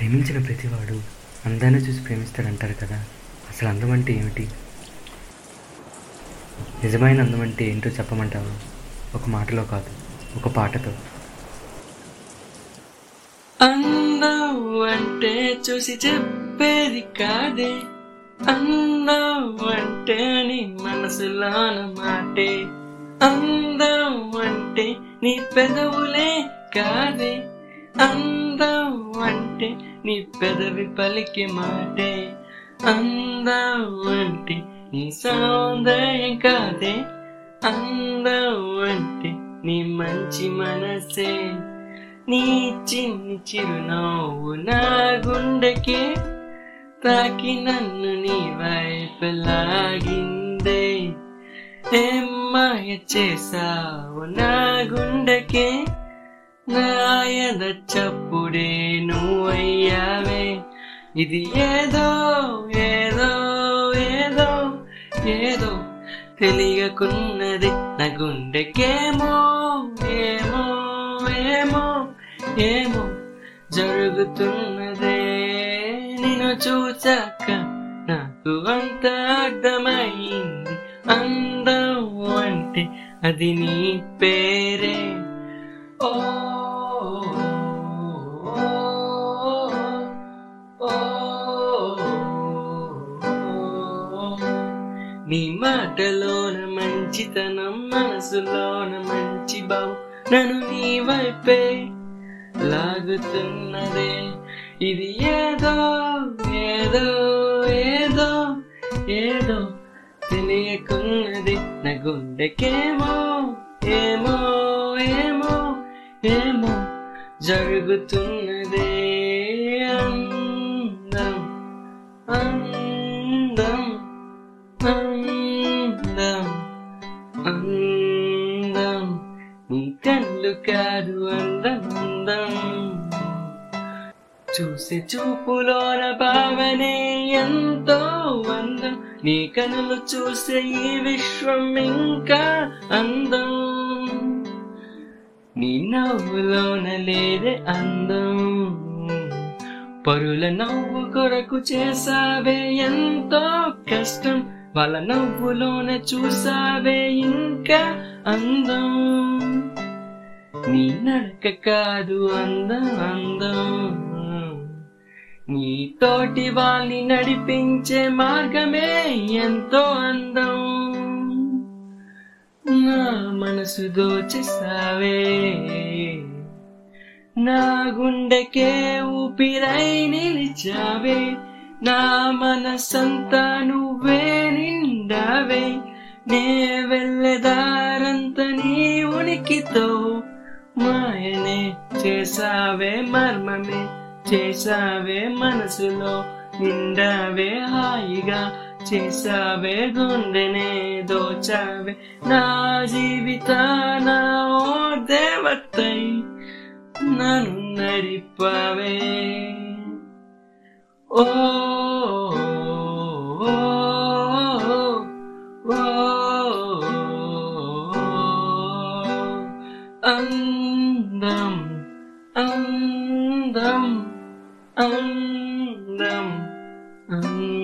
ప్రేమించిన ప్రతివాడు అందాన్ని చూసి ప్రేమిస్తాడంటారు కదా. అసలు అందం అంటే ఏమిటి? నిజమైన అందం అంటే ఏంటో చెప్పమంటావా? ఒక మాటలో కాదు ఒక పాటతో. అందం అంటే చూసి చెప్పేది కాదే. అందం అంటే నీ మనసులోన మాటే. అందం అంటే నీ పెదవులే కాదే. అందం అందవంటే నీ పెదవి పలికి మాటే. అందవంటే నీ సౌందర్యం కాదే. అందవంటే నీ మంచి మనసే. నీ చిన్ని చిరునవ్వు నా గుండెకి తాకి నన్ను నీ వైపు లాగిందే. ఏం మాయ చేసావు నా గుండెకి? నా చెదచ్చప్పుడే చప్పుడే నువ్వయ్యావే. ఇది ఏదో ఏదో ఏదో ఏదో తెలియకున్నది. నా గుండెకేమో ఏమో ఏమో ఏమో జరుగుతున్నదే. నిన్ను చూచాక నాకు అంత అర్థమైంది. అందం అంటే అది నీ పేరే. ఓ, నీ మాటలోన మంచితనం మనసులోన మంచి భావం నన్ను నీ వైపే లాగుతున్నదే. ఇది ఏదో ఏదో ఏదో ఏదో తెలియకున్నది. నా గుండెకేమో ఏమో ఏమో ఏమో జరుగుతున్నదే. అందం అందం. నీ కళ్ళు కాదు అందం అందం చూసే చూపులోన భావనే ఎంతో అందం. నీ కనులు చూసే ఈ విశ్వం ఇంకా అందం. నీ నవ్వులోన లేదే అందం. పరుల నవ్వు కొరకు చేసావే ఎంతో కష్టం. వాళ్ళ నవ్వులోన చూసావే ఇంకా అందం. నీ నడక కాదు అందం అందం. నీ తోటి వాళ్ళని నడిపించే మార్గమే ఎంతో అందం. నా మనసు దోచేసావే నా గుండెకే ఊపిరై నిలిచావే. నా మనసంతా నువ్వే నిండావే. నే వెళ్ళదా ఉనికితో మాయనే చేసావే మర్మమే చేసావే మనసులో నిండావే హాయిగా చేసావే గుండెనే దోచావే నా జీవిత నా ఓ దేవతై నన్ను నడిపావే. ఓ ఓ, andam, andam, andam, andam.